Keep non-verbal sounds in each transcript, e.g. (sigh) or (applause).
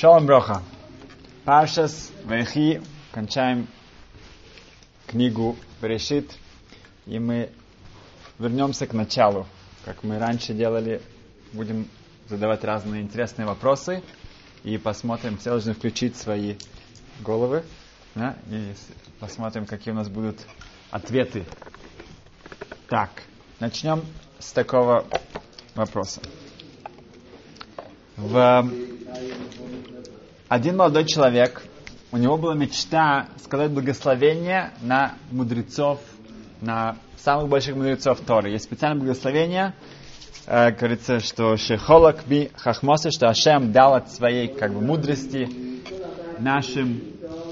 Шалом Броха. Паршас Вайхи. Кончаем книгу Берешит. И мы вернемся к началу. Как мы раньше делали, будем задавать разные интересные вопросы. И посмотрим, все должны включить свои головы. Да, и посмотрим, какие у нас будут ответы. Так, начнем с такого вопроса. В один молодой человек, у него была мечта сказать благословение на мудрецов, на самых больших мудрецов Торы. Есть специальное благословение, э, говорится, что Шехолак би хахмоса, что Ашем дал от своей как бы мудрости нашим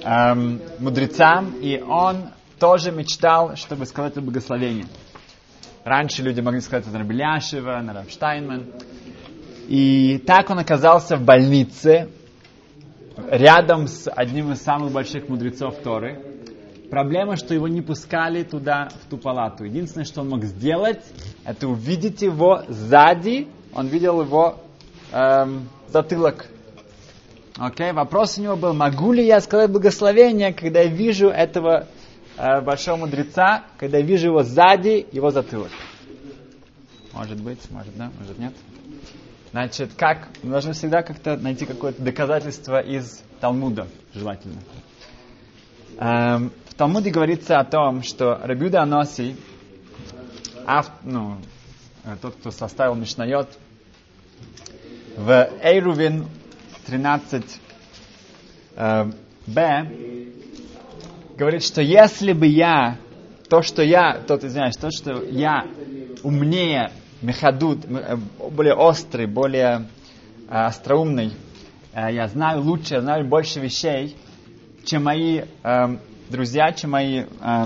эм, мудрецам, и он тоже мечтал, чтобы сказать это благословение. Раньше люди могли сказать это на Беляшева, на Рафштайнман. И так он оказался в больнице, рядом с одним из самых больших мудрецов Торы. Проблема, что его не пускали туда, в ту палату. Единственное, что он мог сделать, это увидеть его сзади. Он видел его эм, затылок. Окей, вопрос у него был, могу ли я сказать благословение, когда я вижу этого э, большого мудреца, когда я вижу его сзади, его затылок. Может быть, может да, может нет. Значит, как? Мы должны всегда как-то найти какое-то доказательство из Талмуда, желательно. Эм, в Талмуде говорится о том, что Рабиуда Аноси, ав, ну, э, тот, кто составил Мишнайот, в Эйрувин 13 э, Б говорит, что если бы я, то, что я, тот, извиняюсь, то, что я умнее мехадут, э, более острый, более э, остроумный. Э, я знаю лучше, я знаю больше вещей, чем мои э, друзья, чем мои э,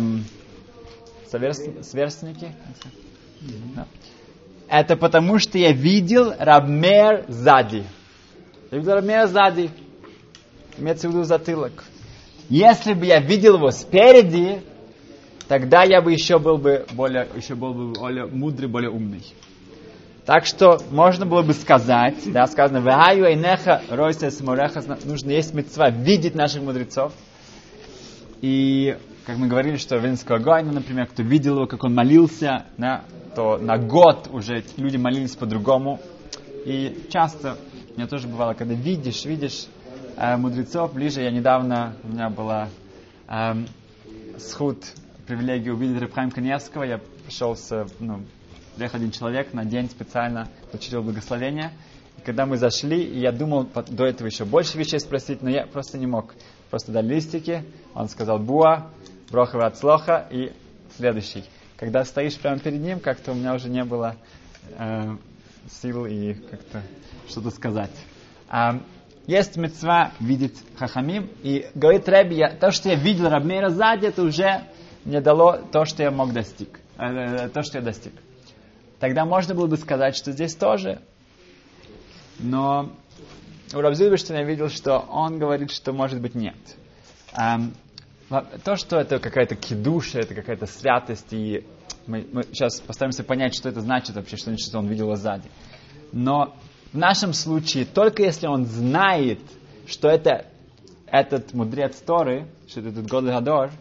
сверстники. Mm-hmm. Да. Это потому, что я видел Рабмер сзади. Я видел Рабмер сзади. Имеется в виду затылок. Если бы я видел его спереди, тогда я бы еще был бы более, еще был бы более мудрый, более умный. Так что можно было бы сказать, да, сказано, «Вахаю эйнеха ройся смореха», нужно есть мецва, видеть наших мудрецов. И, как мы говорили, что Венского Гойна, например, кто видел его, как он молился, да, то на год уже люди молились по-другому. И часто, у меня тоже бывало, когда видишь, видишь э, мудрецов ближе, я недавно, у меня была э, сход, привилегия увидеть Рабхайм Каневского, я пришел с, ну, приехал один человек на день специально, получил благословение. И когда мы зашли, и я думал до этого еще больше вещей спросить, но я просто не мог. Просто дали листики, он сказал «Буа», «Брохова от слоха» и следующий. Когда стоишь прямо перед ним, как-то у меня уже не было э, сил и как-то что-то сказать. А, есть мецва видеть хахамим, и говорит Рэби, я, то, что я видел Рабмейра сзади, это уже мне дало то, что я мог достиг, э, э то, что я достиг тогда можно было бы сказать, что здесь тоже. Но у Рабзильбештина я видел, что он говорит, что может быть нет. Um, то, что это какая-то кидуша, это какая-то святость, и мы, мы сейчас постараемся понять, что это значит вообще, что значит, что он видел сзади. Но в нашем случае, только если он знает, что это этот мудрец Торы, что это этот Год Гадор,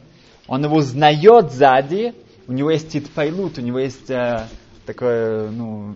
он его узнает сзади, у него есть титпайлут, у него есть э, такое, ну,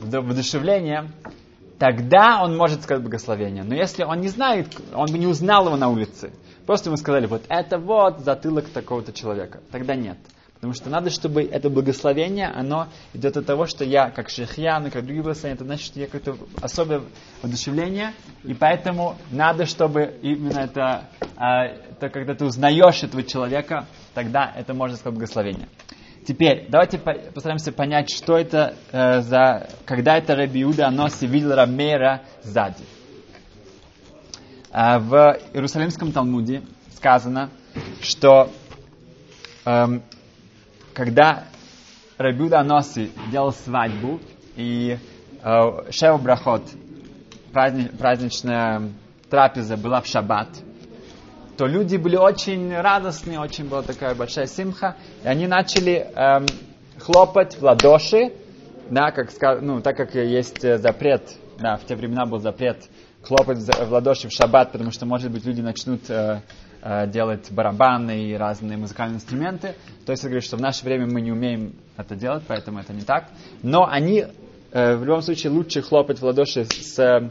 воодушевление, а, тогда он может сказать благословение. Но если он не знает, он бы не узнал его на улице. Просто ему сказали, вот это вот затылок такого-то человека. Тогда нет. Потому что надо, чтобы это благословение, оно идет от того, что я, как шехьян, как другие благословения, это значит, что я какое-то особое воодушевление, и поэтому надо, чтобы именно это, это когда ты узнаешь этого человека, тогда это можно сказать благословение. Теперь, давайте постараемся понять, что это э, за... Когда это Раби Иуда Аноси видел Рамера сзади. Э, в Иерусалимском Талмуде сказано, что э, когда Раби Иуда Аноси делал свадьбу, и э, Шева Брахот, праздни, праздничная трапеза была в шаббат, то люди были очень радостные, очень была такая большая симха, и они начали эм, хлопать в ладоши, да, как, ну, так как есть запрет, да, в те времена был запрет хлопать в ладоши в шаббат, потому что, может быть, люди начнут э, э, делать барабаны и разные музыкальные инструменты. То есть, говорит, что в наше время мы не умеем это делать, поэтому это не так. Но они, э, в любом случае, лучше хлопать в ладоши с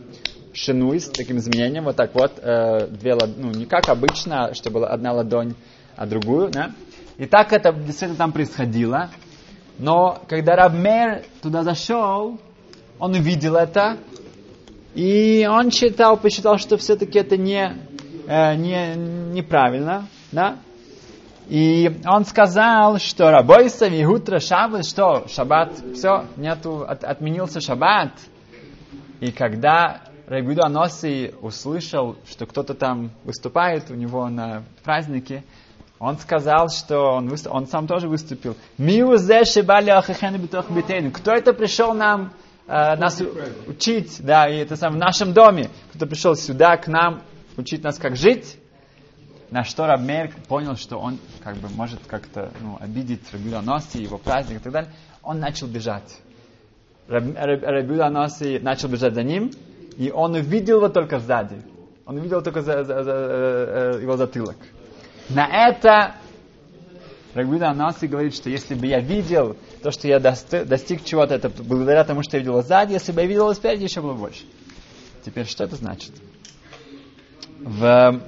шинуй, с таким изменением, вот так вот, две лад... ну, не как обычно, чтобы была одна ладонь, а другую, да. И так это действительно там происходило. Но когда Рабмер туда зашел, он увидел это, и он считал, посчитал, что все-таки это не, э, не, неправильно, да? И он сказал, что рабойса вигутра шаббат, что шаббат, все, нету, от, отменился шаббат. И когда Рабиуда Аноси услышал, что кто-то там выступает у него на празднике, он сказал, что он, выступ, он сам тоже выступил. Кто это пришел нам э, нас учить, да, и это сам в нашем доме, кто пришел сюда к нам учить нас, как жить, на что Рабмер понял, что он как бы может как-то ну, обидеть Рабиуда Носи, его праздник и так далее, он начал бежать. Рабиуда Носи начал бежать за ним, и он увидел его только сзади. Он увидел только за, за, за, э, его затылок. На это Рагбида Анаси говорит, что если бы я видел то, что я достиг, чего-то, это благодаря тому, что я видел сзади, если бы я видел спереди, еще было больше. Теперь, что это значит? В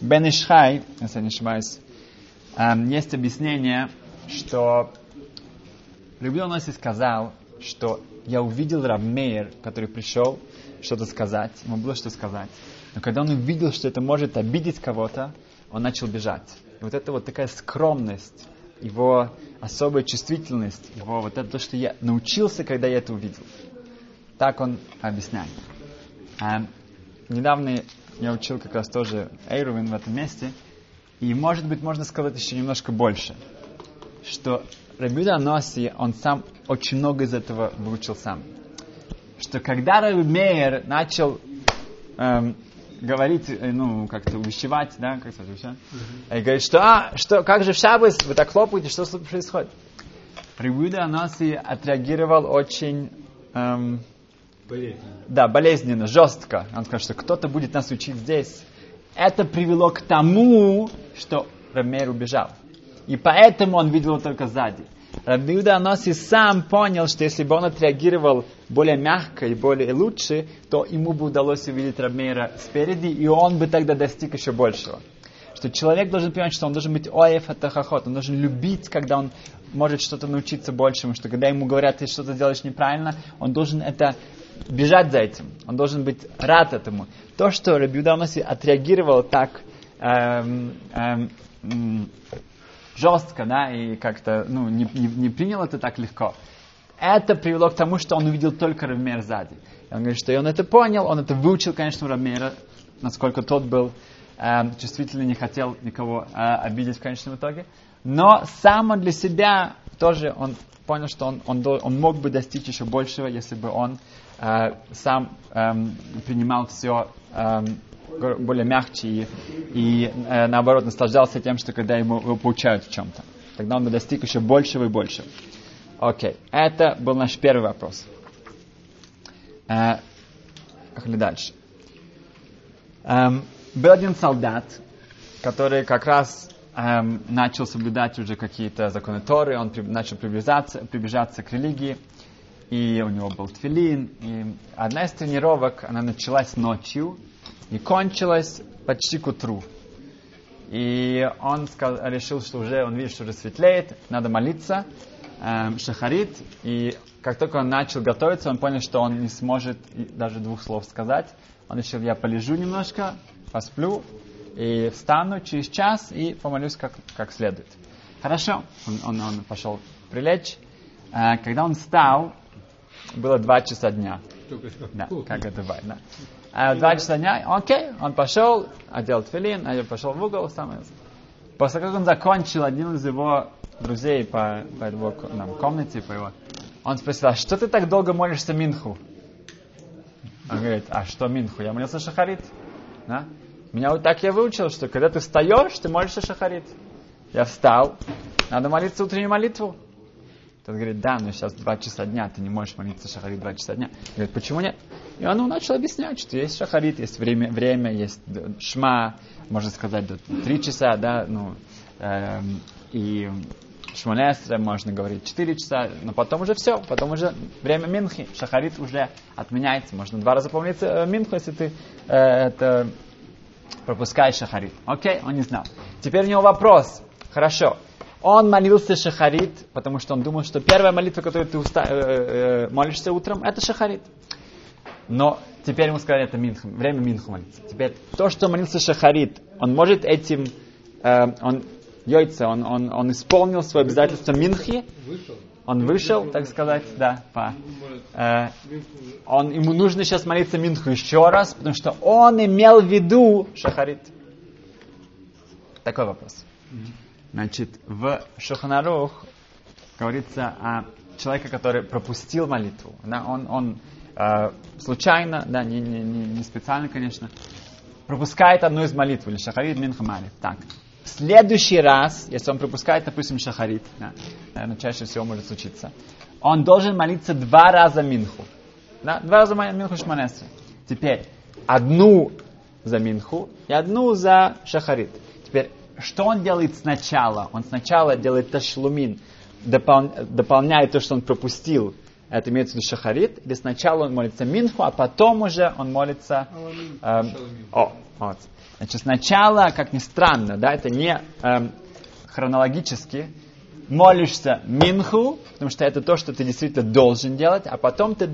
Бен Ишхай, если я не ошибаюсь, эм, есть объяснение, что Рабида Анаси сказал, что я увидел Рабмейер, который пришел что-то сказать, ему было что сказать. Но когда он увидел, что это может обидеть кого-то, он начал бежать. И вот это вот такая скромность, его особая чувствительность, его вот это то, что я научился, когда я это увидел. Так он объясняет. А, недавно я учил как раз тоже Эйрувин в этом месте, и может быть можно сказать еще немножко больше, что Рабиуда Носи, он сам очень много из этого выучил сам. Что когда Раби Мейер начал эм, говорить, э, ну, как-то увещевать, да, как сказать, увещевать, uh-huh. и говорит, что, а, что, как же в шаббас, вы так хлопаете, что происходит? Рибуда Анаси отреагировал очень эм, болезненно. Да, болезненно, жестко. Он сказал, что кто-то будет нас учить здесь. Это привело к тому, что Рамейр убежал. И поэтому он видел только сзади. Рабиуда Аноси сам понял, что если бы он отреагировал более мягко и более лучше, то ему бы удалось увидеть Рабмейра спереди, и он бы тогда достиг еще большего. Что человек должен понимать, что он должен быть оев атахахот, он должен любить, когда он может что-то научиться большему, что когда ему говорят, ты что-то делаешь неправильно, он должен это бежать за этим, он должен быть рад этому. То, что Рабиуда Аноси отреагировал так эм, эм, жестко, да, и как-то, ну, не, не, не принял это так легко. Это привело к тому, что он увидел только Равмер сзади. И он говорит, что он это понял, он это выучил, конечно, у Равмера, насколько тот был э, чувствительный, не хотел никого э, обидеть в конечном итоге. Но сам он для себя тоже он понял, что он, он, он мог бы достичь еще большего, если бы он э, сам э, принимал все э, более мягче и, и э, наоборот наслаждался тем, что когда ему получают в чем-то. Тогда он бы достиг еще большего и большего. Окей, это был наш первый вопрос. Э, поехали дальше. Эм, был один солдат, который как раз эм, начал соблюдать уже какие-то законы Торы, он при, начал приближаться, приближаться к религии, и у него был тфилин. И одна из тренировок, она началась ночью, и кончилось почти к утру. И он сказал, решил, что уже, он видит, что уже светлеет, надо молиться, эм, шахарит. И как только он начал готовиться, он понял, что он не сможет даже двух слов сказать. Он решил, я полежу немножко, посплю, и встану через час и помолюсь как, как следует. Хорошо, он, он, он пошел прилечь. Э, когда он встал, было два часа дня. Да, как это бывает, да. А два часа дня, окей, он пошел, одел тфилин, а пошел в угол, самое. После как он закончил, один из его друзей по, по его нам, комнате, по его, он спросил, а что ты так долго молишься Минху? Он говорит, а что Минху? Я молился Шахарит. Да? Меня вот так я выучил, что когда ты встаешь, ты молишься Шахарит. Я встал, надо молиться утреннюю молитву. Тот говорит, да, но сейчас два часа дня, ты не можешь молиться шахарит два часа дня. Говорит, почему нет? И он начал объяснять, что есть шахарит, есть время, время есть шма, можно сказать, до три часа, да, ну, эм, и Шмонесра можно говорить 4 часа, но потом уже все, потом уже время Минхи, Шахарит уже отменяется. Можно два раза помолиться э, Минху, если ты э, это пропускаешь Шахарит. Окей, он не знал. Теперь у него вопрос. Хорошо. Он молился Шахарит, потому что он думал, что первая молитва, которую ты уста- э, э, молишься утром, это Шахарит. Но теперь ему сказали, это Минху, время Минху молиться. Теперь то, что молился Шахарит, он может этим, э, он Йойца, он, он, он исполнил свое обязательство Минхи, он вышел, так сказать, да, по, э, он, ему нужно сейчас молиться Минху еще раз, потому что он имел в виду Шахарит. Такой вопрос. Значит, в Шаханарух говорится о человеке, который пропустил молитву. Да, он он э, случайно, да, не, не, не, специально, конечно, пропускает одну из молитв, или Шахарит Минха Малит. Так, в следующий раз, если он пропускает, допустим, Шахарит, да, наверное, чаще всего может случиться, он должен молиться два раза Минху. Да, два раза Минху Шманесра. Теперь, одну за Минху и одну за Шахарит. Теперь, что он делает сначала? Он сначала делает ташлумин, допол, дополняет то, что он пропустил. Это имеется в виду шахарит. Или сначала он молится минху, а потом уже он молится... Э, о, вот. Значит, сначала, как ни странно, да, это не э, хронологически, молишься минху, потому что это то, что ты действительно должен делать, а потом ты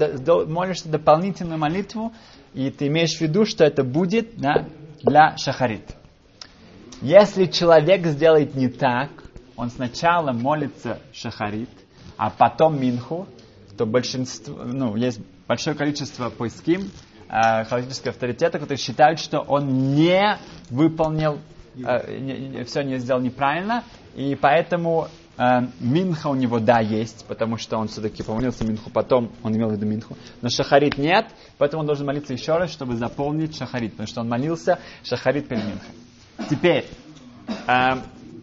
молишься дополнительную молитву, и ты имеешь в виду, что это будет да, для шахарит. Если человек сделает не так, он сначала молится шахарит, а потом минху, то большинство, ну, есть большое количество поиским, э, халактических авторитетов, которые считают, что он не выполнил, э, не, не, все не сделал неправильно, и поэтому э, Минха у него, да, есть, потому что он все-таки помолился Минху, потом он имел в виду Минху, но Шахарит нет, поэтому он должен молиться еще раз, чтобы заполнить Шахарит, потому что он молился Шахарит перед Минхой. Теперь, э,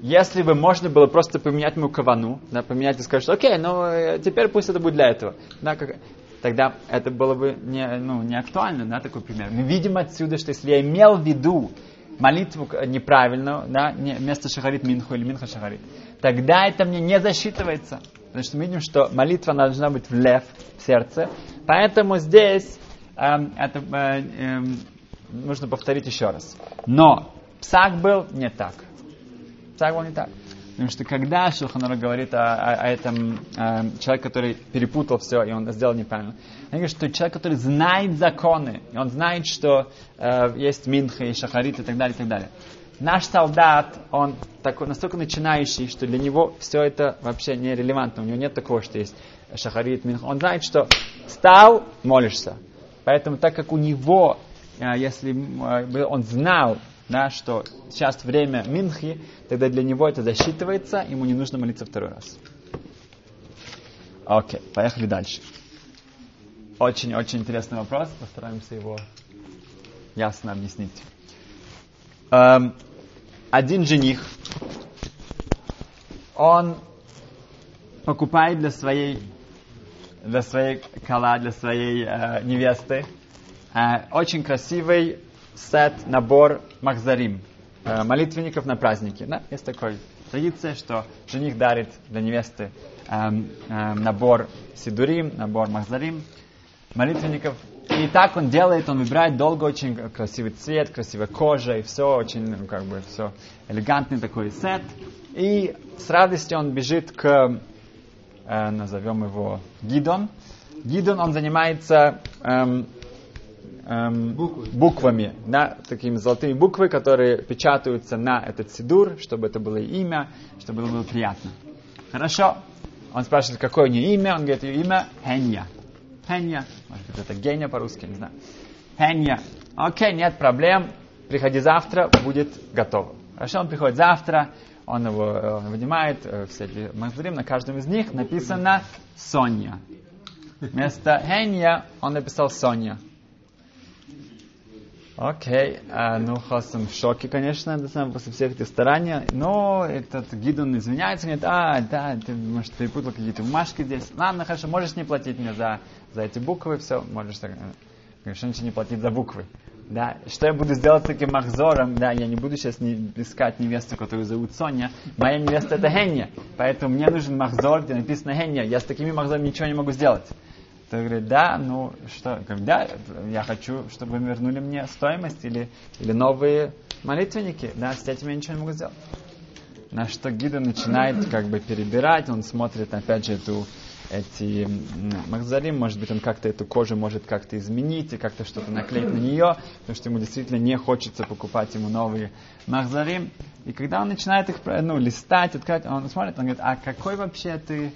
если бы можно было просто поменять ему кавану, да, поменять и сказать, что окей, ну э, теперь пусть это будет для этого. Да, как, тогда это было бы не, ну, не актуально, да, такой пример. Мы видим отсюда, что если я имел в виду молитву неправильную, да, не, вместо шахарит минху или минха шахарит, тогда это мне не засчитывается. Потому что мы видим, что молитва должна быть в лев, в сердце. Поэтому здесь эм, это э, э, нужно повторить еще раз. Но псак был не так. Так было не так. Потому что когда Шуханара говорит о, о, о этом э, человеке, который перепутал все, и он сделал неправильно, он говорит, что человек, который знает законы, и он знает, что э, есть Минха и Шахарит и так далее, и так далее. Наш солдат, он такой, настолько начинающий, что для него все это вообще нерелевантно. У него нет такого, что есть Шахарит, Минха. Он знает, что стал, молишься. Поэтому так как у него, э, если э, он знал, да, что сейчас время Минхи, тогда для него это засчитывается, ему не нужно молиться второй раз. Окей, поехали дальше. Очень-очень интересный вопрос, постараемся его ясно объяснить. Эм, один жених, он покупает для своей для своей кала, для своей э, невесты э, очень красивый сет, набор махзарим, э, молитвенников на праздники. Да? Есть такая традиция, что жених дарит для невесты эм, эм, набор сидурим, набор махзарим, молитвенников. И так он делает, он выбирает долго очень красивый цвет, красивая кожа, и все очень, ну, как бы, все элегантный такой сет. И с радостью он бежит к, э, назовем его Гидон. Гидон, он занимается эм, эм, Буквы. буквами, да, такими золотыми буквы, которые печатаются на этот сидур, чтобы это было имя, чтобы было, приятно. Хорошо. Он спрашивает, какое у нее имя. Он говорит, ее имя Хенья. Хенья. Может быть, это гения по-русски, не знаю. Хенья. Окей, нет проблем. Приходи завтра, будет готово. Хорошо, он приходит завтра, он его э, вынимает, э, все эти мазурим, на каждом из них написано Соня. Вместо Хенья он написал Соня. Окей, а, ну Хасам в шоке, конечно, это самое, после всех этих стараний, но этот Гидон извиняется, говорит, а, да, ты, может, перепутал какие-то бумажки здесь. Ладно, хорошо, можешь не платить мне за, за эти буквы, все, можешь так, говоришь, ничего не платить за буквы. Да, что я буду сделать с таким махзором? Да, я не буду сейчас не искать невесту, которую зовут Соня. Моя невеста это Хенья, поэтому мне нужен махзор, где написано Хенья. Я с такими махзорами ничего не могу сделать. То говорит, да, ну что, говорит, да, я хочу, чтобы вы вернули мне стоимость или, или новые молитвенники, да, с этим я ничего не могу сделать. На что гида начинает как бы перебирать, он смотрит опять же эту, эти махзарим, может быть он как-то эту кожу может как-то изменить и как-то что-то наклеить на нее, потому что ему действительно не хочется покупать ему новые махзарим. И когда он начинает их ну, листать, открывать, он смотрит, он говорит, а какой вообще ты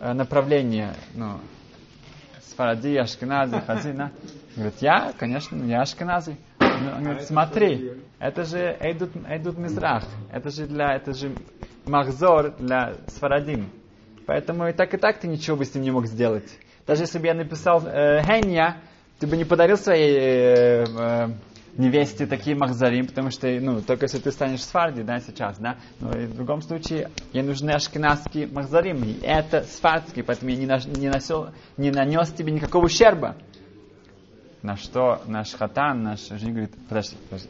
э, направление, ну, Фаради, Ашкенази, Хазина. Говорит, я, конечно, я Ашкенази. Он говорит, смотри, это же Эйдут, Эйдут Мизрах, это же для, это же Махзор для Сфарадим. Поэтому и так и так ты ничего бы с ним не мог сделать. Даже если бы я написал э, Хенья, ты бы не подарил своей э, э, невесте такие махзарим, потому что, ну, только если ты станешь сфарди, да, сейчас, да, но в другом случае ей нужны ашкенадские махзарим, и это сфардский, поэтому я не, на, не, носил, не нанес тебе никакого ущерба. На что наш хатан, наш жених говорит, подожди, подожди,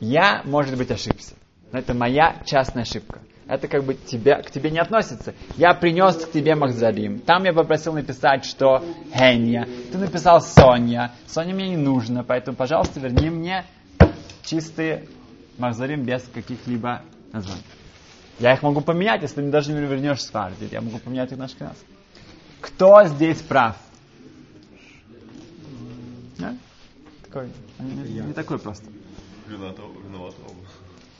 я, может быть, ошибся, но это моя частная ошибка это как бы тебя, к тебе не относится. Я принес к тебе Махзарим. Там я попросил написать, что Хенья. Ты написал Соня. Соня мне не нужно, поэтому, пожалуйста, верни мне чистые Махзарим без каких-либо названий. Я их могу поменять, если ты мне даже не вернешь Сварди. Я могу поменять их на Ашкеназ. Кто здесь прав? Да? Такой, не, не такой просто. Виноват оба.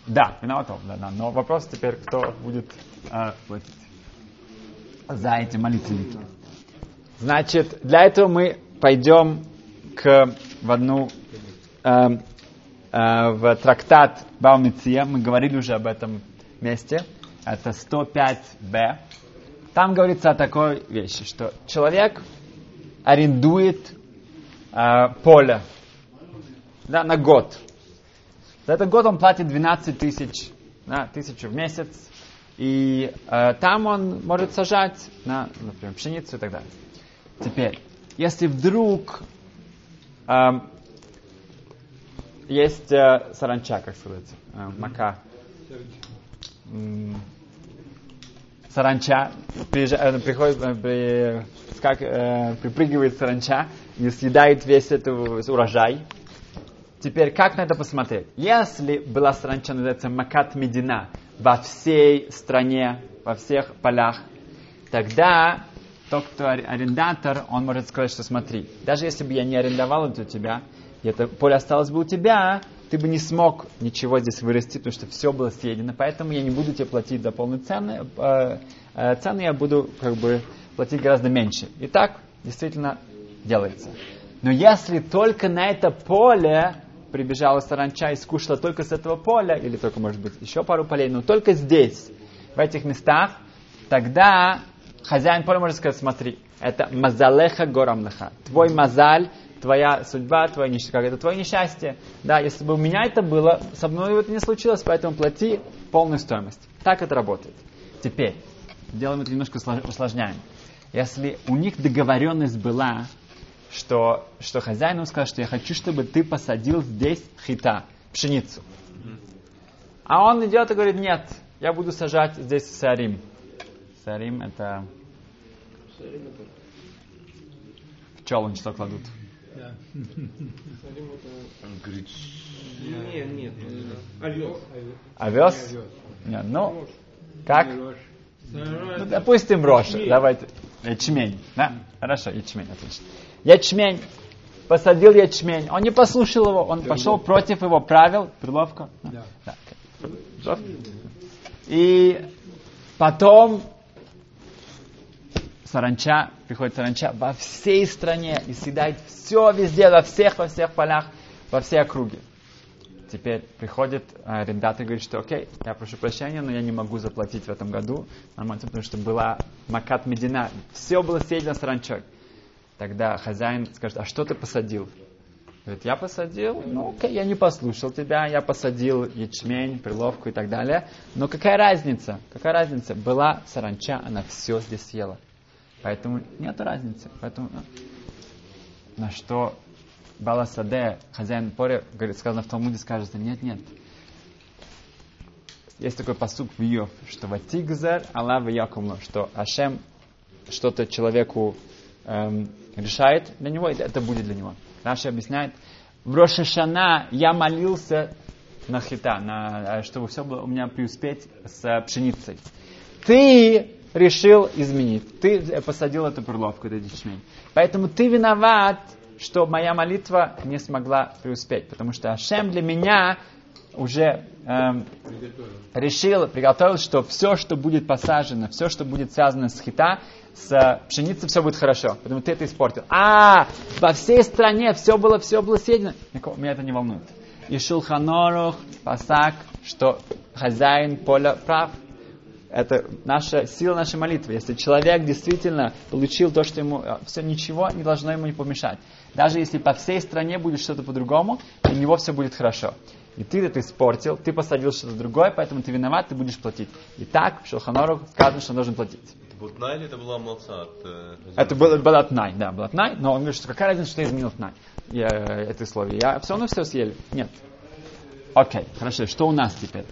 Да, виноват да, да. Но вопрос теперь, кто будет э, платить за эти молитвенники. Значит, для этого мы пойдем к, в одну э, э, в трактат Баумиция. Мы говорили уже об этом месте. Это 105b. Там говорится о такой вещи, что человек арендует э, поле да, на год. За этот год он платит 12 тысяч, да, тысячу в месяц. И э, там он может сажать, на, например, пшеницу и так далее. Теперь, если вдруг э, есть э, саранча, как сказать, э, мака, э, саранча, приезжает, э, приходит, э, при, как, э, припрыгивает саранча и съедает весь этот урожай, Теперь, как на это посмотреть? Если была саранча, называется Макат Медина, во всей стране, во всех полях, тогда тот, кто арендатор, он может сказать, что смотри, даже если бы я не арендовал это у тебя, и это поле осталось бы у тебя, ты бы не смог ничего здесь вырасти, потому что все было съедено, поэтому я не буду тебе платить за полную цену, э, э, цены я буду как бы платить гораздо меньше. И так действительно делается. Но если только на это поле прибежала саранча и скушала только с этого поля, или только, может быть, еще пару полей, но только здесь, в этих местах, тогда хозяин поля может сказать, смотри, это мазалеха горамлеха, твой мазаль, твоя судьба, твое несчастье, как это твое несчастье. Да, если бы у меня это было, со мной это не случилось, поэтому плати полную стоимость. Так это работает. Теперь, делаем это немножко усложняем. Если у них договоренность была, что, что хозяин ему сказал, что я хочу, чтобы ты посадил здесь хита, пшеницу. А он идет и говорит, нет, я буду сажать здесь сарим. Сарим это... Пчел он что кладут. Нет, нет, овес. Овес? Нет, ну, как? Ну, допустим, рожь. Давайте. Ячмень. Да? Хорошо, ячмень, отлично ячмень, посадил ячмень, он не послушал его, он пошел против его правил, приловка. Да. Да. И потом саранча, приходит саранча во всей стране и съедает все везде, во всех, во всех полях, во всей округе. Теперь приходит арендатор и говорит, что окей, я прошу прощения, но я не могу заплатить в этом году, нормально, потому что была Макат Медина, все было съедено саранчой. Тогда хозяин скажет, а что ты посадил? Говорит, я посадил, ну окей, я не послушал тебя, я посадил ячмень, приловку и так далее. Но какая разница? Какая разница? Была саранча, она все здесь съела. Поэтому нет разницы. Поэтому, ну, на что Баласаде, хозяин Поре, говорит, сказано в Талмуде, скажет, нет, нет. Есть такой посук в Йов, что Ватигзар Аллах Якумло, что Ашем что-то человеку эм, решает для него, и это будет для него. Раша объясняет, в Рошашана я молился на хита, на, э, чтобы все было у меня преуспеть с пшеницей. Ты решил изменить. Ты посадил эту перловку, этот ячмень. Поэтому ты виноват, что моя молитва не смогла преуспеть. Потому что Ашем для меня уже эм, решил, приготовил, что все, что будет посажено, все, что будет связано с хита, с пшеницей, все будет хорошо. Потому ты это испортил. А, во всей стране все было, все было съедено. Меня это не волнует. И Шулханорух, Пасак, что хозяин поля прав. Это наша сила нашей молитвы. Если человек действительно получил то, что ему... Э, все, ничего не должно ему не помешать. Даже если по всей стране будет что-то по-другому, у него все будет хорошо. И ты это испортил, ты посадил что-то другое, поэтому ты виноват, ты будешь платить. И так в Шелханору сказано, что он должен платить. Это был тнай или это была молца от... Э, это был, был тнай, да, был тнай, но он говорит, что какая разница, что я изменил тнай, я, это слове. Я все равно все съели. Нет. Окей, хорошо, что у нас теперь?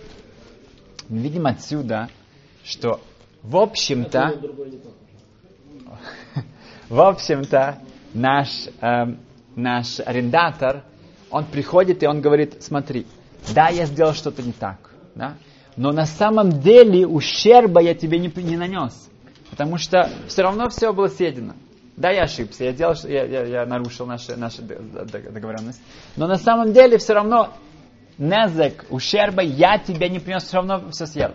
Мы видим отсюда, что в общем-то, (laughs) в общем-то, наш, эм, наш арендатор, он приходит и он говорит, смотри, да, я сделал что-то не так, да, но на самом деле ущерба я тебе не, не нанес, потому что все равно все было съедено. Да, я ошибся, я, делал, я, я, я нарушил наши, наши договоренности, но на самом деле все равно незек, ущерба я тебе не принес, все равно все съел.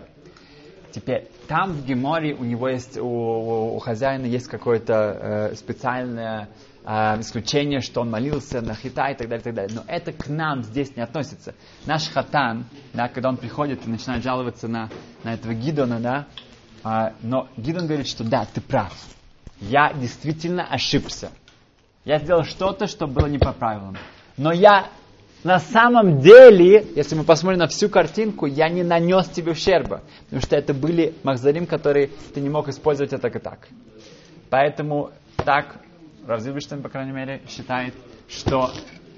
Теперь, там в Геморе у него есть, у, у, у хозяина есть какое-то э, специальное э, исключение, что он молился на хита и так далее, и так далее. Но это к нам здесь не относится. Наш хатан, да, когда он приходит и начинает жаловаться на, на этого Гидона, да, э, но Гидон говорит, что да, ты прав. Я действительно ошибся. Я сделал что-то, что было не по правилам. Но я на самом деле, если мы посмотрим на всю картинку, я не нанес тебе ущерба. Потому что это были махзарим, которые ты не мог использовать это так и так. Поэтому так Равзильбештейн, по крайней мере, считает, что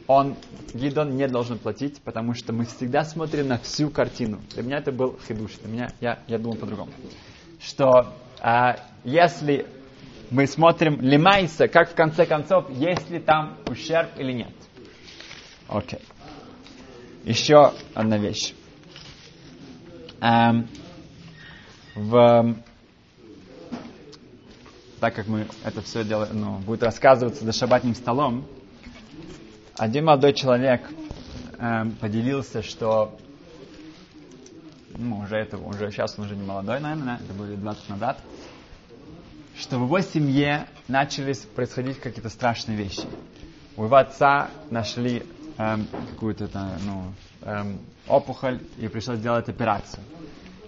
он, Гидон, не должен платить, потому что мы всегда смотрим на всю картину. Для меня это был хидуш, для меня, я, я думал по-другому. Что а, если мы смотрим лимайса, как в конце концов, есть ли там ущерб или нет. Окей. Okay еще одна вещь. Эм, в, так как мы это все делаем, ну, будет рассказываться за шабатным столом, один молодой человек эм, поделился, что ну, уже это, уже сейчас он уже не молодой, наверное, это было 20 назад, что в его семье начались происходить какие-то страшные вещи. У его отца нашли эм, какую-то ну, эм, опухоль и пришлось сделать операцию.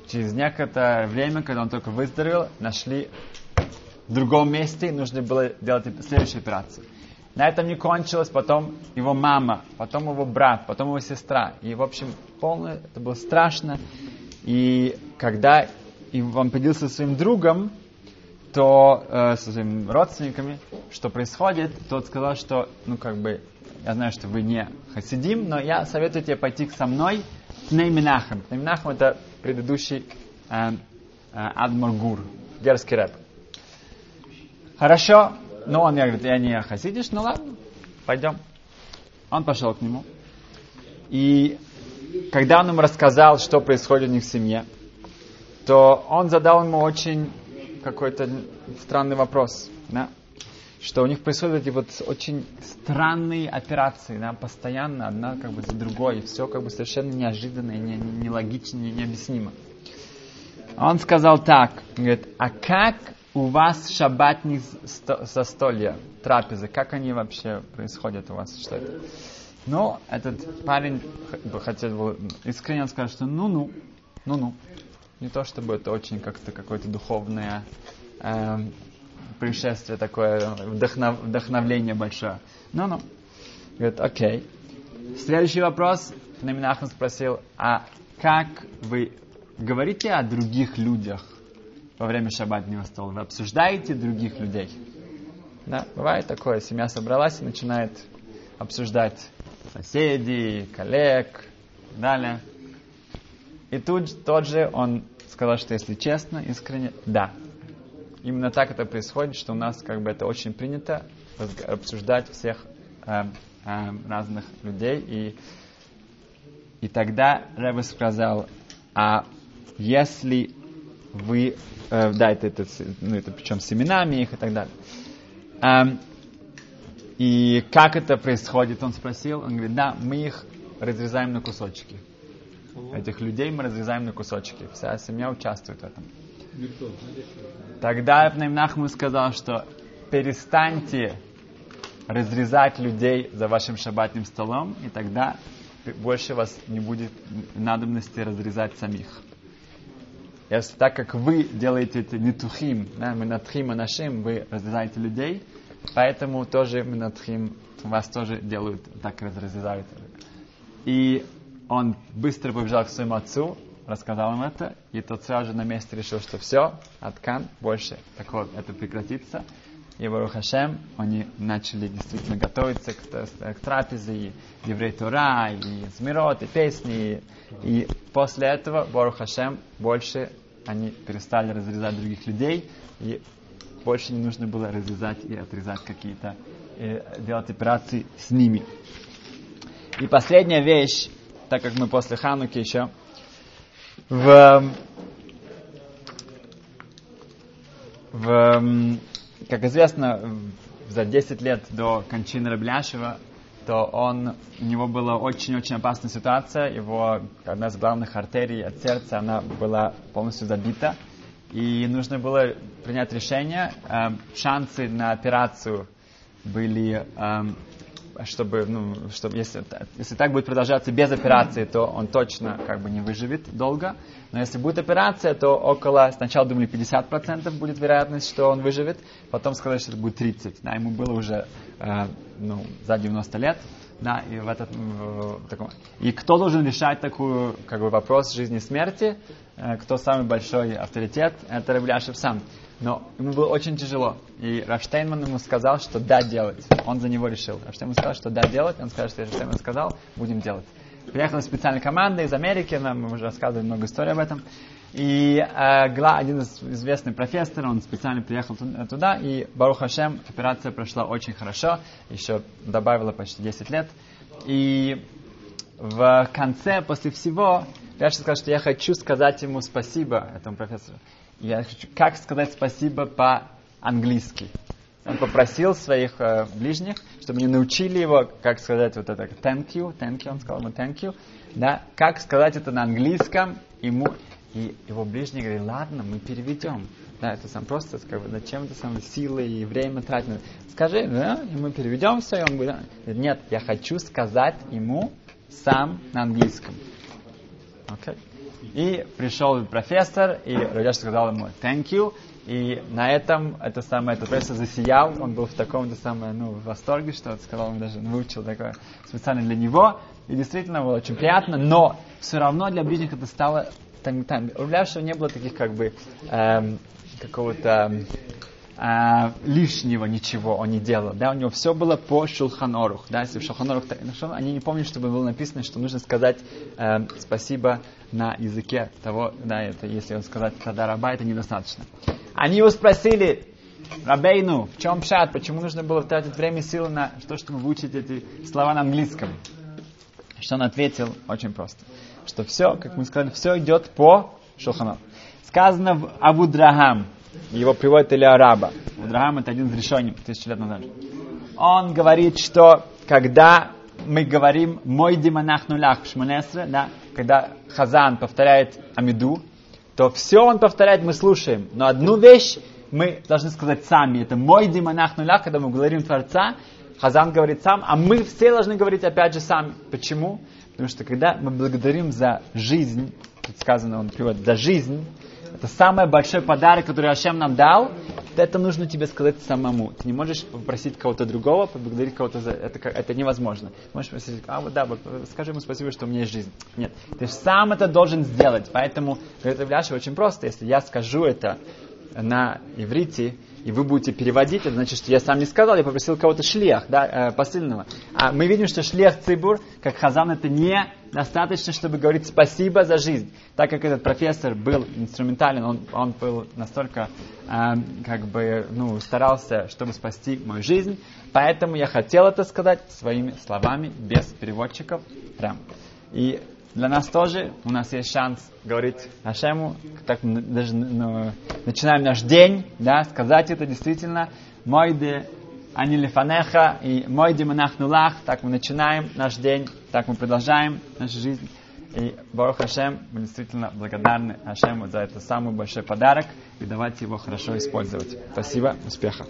Через некоторое время, когда он только выздоровел, нашли в другом месте, нужно было делать следующую операцию. На этом не кончилось, потом его мама, потом его брат, потом его сестра. И, в общем, полное, это было страшно. И когда он поделился со своим другом, то э, со своими родственниками, что происходит, тот сказал, что, ну, как бы, я знаю, что вы не хасидим, но я советую тебе пойти со мной к Нейминахам. Нейминахам это предыдущий э, э, Адмор Гур, герский рэп. Хорошо, но он я говорит, я не хасидиш, ну ладно, пойдем. Он пошел к нему. И когда он ему рассказал, что происходит у них в семье, то он задал ему очень какой-то странный вопрос. Да? что у них происходят эти вот очень странные операции, да, постоянно одна как бы за другой, и все как бы совершенно неожиданно, не, не, нелогично, не, необъяснимо. Он сказал так, говорит, а как у вас шабатные застолья, трапезы, как они вообще происходят у вас, что это? Ну, этот парень хотел искренне сказать, что ну-ну, ну-ну. Не то чтобы это очень как-то какое-то духовное эм, пришествие такое, вдохнов, вдохновление большое. Ну-ну. Говорит, окей. Следующий вопрос. Наминахм спросил, а как вы говорите о других людях во время шаббатного стола? Вы обсуждаете других людей? Да, бывает такое. Семья собралась и начинает обсуждать соседей, коллег и далее. И тут тот же он сказал, что если честно, искренне, да. Именно так это происходит, что у нас как бы это очень принято обсуждать всех э, э, разных людей. И, и тогда Рэбе сказал, а если вы, э, да, это, это, ну, это причем с именами их и так далее. Эм, и как это происходит, он спросил. Он говорит, да, мы их разрезаем на кусочки. Этих людей мы разрезаем на кусочки. Вся семья участвует в этом. Тогда Эпнейм Нахму сказал, что перестаньте разрезать людей за вашим шабатным столом, и тогда больше вас не будет надобности разрезать самих. Если так как вы делаете это нетухим, да, мы натхим нашим, вы разрезаете людей, поэтому тоже мы натхим, вас тоже делают, так разрезают. И он быстро побежал к своему отцу, рассказал им это, и тот сразу же на месте решил, что все, откан, больше так вот, это прекратится. И Барух Хашем, они начали действительно готовиться к, к трапезе, и еврей Тура, и Змирот, и песни. И, и после этого Барух Хашем больше они перестали разрезать других людей, и больше не нужно было разрезать и отрезать какие-то, э, делать операции с ними. И последняя вещь, так как мы после Хануки еще в, в как известно, за 10 лет до кончины Рабляшева, то он, у него была очень-очень опасная ситуация. Его одна из главных артерий от сердца, она была полностью забита. И нужно было принять решение. Э, шансы на операцию были эм, чтобы, ну, чтобы если, если так будет продолжаться без операции, то он точно как бы не выживет долго. Но если будет операция, то около, сначала думали 50% будет вероятность, что он выживет, потом сказали, что это будет 30. Да, ему было уже э, ну, за 90 лет. Да, и, в этот, в, таком... и кто должен решать такой как бы, вопрос жизни и смерти? Э, кто самый большой авторитет? Это Рабляшев сам. Но ему было очень тяжело. И Рафштейнман ему сказал, что да, делать. Он за него решил. Рафштейнман сказал, что да, делать. Он сказал, что Рафштейнман сказал, будем делать. Приехала специальная команда из Америки, нам уже рассказывали много историй об этом. И э, один из известных профессоров, он специально приехал туда, и Барух Хашем, операция прошла очень хорошо, еще добавила почти 10 лет. И в конце, после всего, я сказал, что я хочу сказать ему спасибо, этому профессору. Я хочу, как сказать спасибо по-английски. Он попросил своих э, ближних, чтобы они научили его, как сказать вот это thank you, thank you, он сказал ему thank you, да, как сказать это на английском ему, и его ближний говорит, ладно, мы переведем. Да, это сам просто, как бы, зачем это самое силы и время тратить? Скажи, да, и мы переведем все, и он говорит, нет, я хочу сказать ему сам на английском. Okay. И пришел профессор, и Радяш сказал ему thank you, и на этом это самое, этот профессор засиял, он был в таком то самое, ну, в восторге, что сказал, он даже выучил такое специально для него, и действительно было очень приятно, но все равно для ближних это стало там, там, у Равляшева не было таких как бы эм, какого-то а, лишнего ничего он не делал. Да, у него все было по Шулханорух. Да, если в Шулханорух, они не помнят, чтобы было написано, что нужно сказать э, спасибо на языке того, да, это если он сказать Тадараба, это недостаточно. Они его спросили, Рабейну, в чем пшат, почему нужно было тратить время и силы на то, чтобы выучить эти слова на английском? Что он ответил? Очень просто. Что все, как мы сказали, все идет по Шулханорух. Сказано в Абудрахам, его приводит Илья Раба. Авраам это один из решений тысячи лет назад. Он говорит, что когда мы говорим «мой диманах нулях» в Шманесре, да, когда Хазан повторяет Амиду, то все он повторяет, мы слушаем. Но одну вещь мы должны сказать сами. Это «мой диманах нулях», когда мы говорим Творца, Хазан говорит сам, а мы все должны говорить опять же сами. Почему? Потому что когда мы благодарим за жизнь, тут сказано, он приводит, за жизнь, это самый большой подарок, который Ашем нам дал. это нужно тебе сказать самому. Ты не можешь попросить кого-то другого, поблагодарить кого-то за это. Это невозможно. Можешь спросить, а вот да, скажи ему спасибо, что у меня есть жизнь. Нет, ты сам это должен сделать. Поэтому, говорит Равляша, очень просто. Если я скажу это на иврите, и вы будете переводить, это значит, что я сам не сказал, я попросил кого-то шлех, да, э, посыльного. А мы видим, что шлех цибур, как хазан, это не достаточно, чтобы говорить спасибо за жизнь. Так как этот профессор был инструментален, он, он был настолько, э, как бы, ну, старался, чтобы спасти мою жизнь, поэтому я хотел это сказать своими словами, без переводчиков, прям. И для нас тоже у нас есть шанс говорить Ашему, так даже ну, начинаем наш день, да, сказать это действительно. Мойде Анилифанеха и Мойде Манахнулах, так мы начинаем наш день, так мы продолжаем нашу жизнь. И Барух Хашем, мы действительно благодарны Хашему за этот самый большой подарок, и давайте его хорошо использовать. Спасибо, успехов!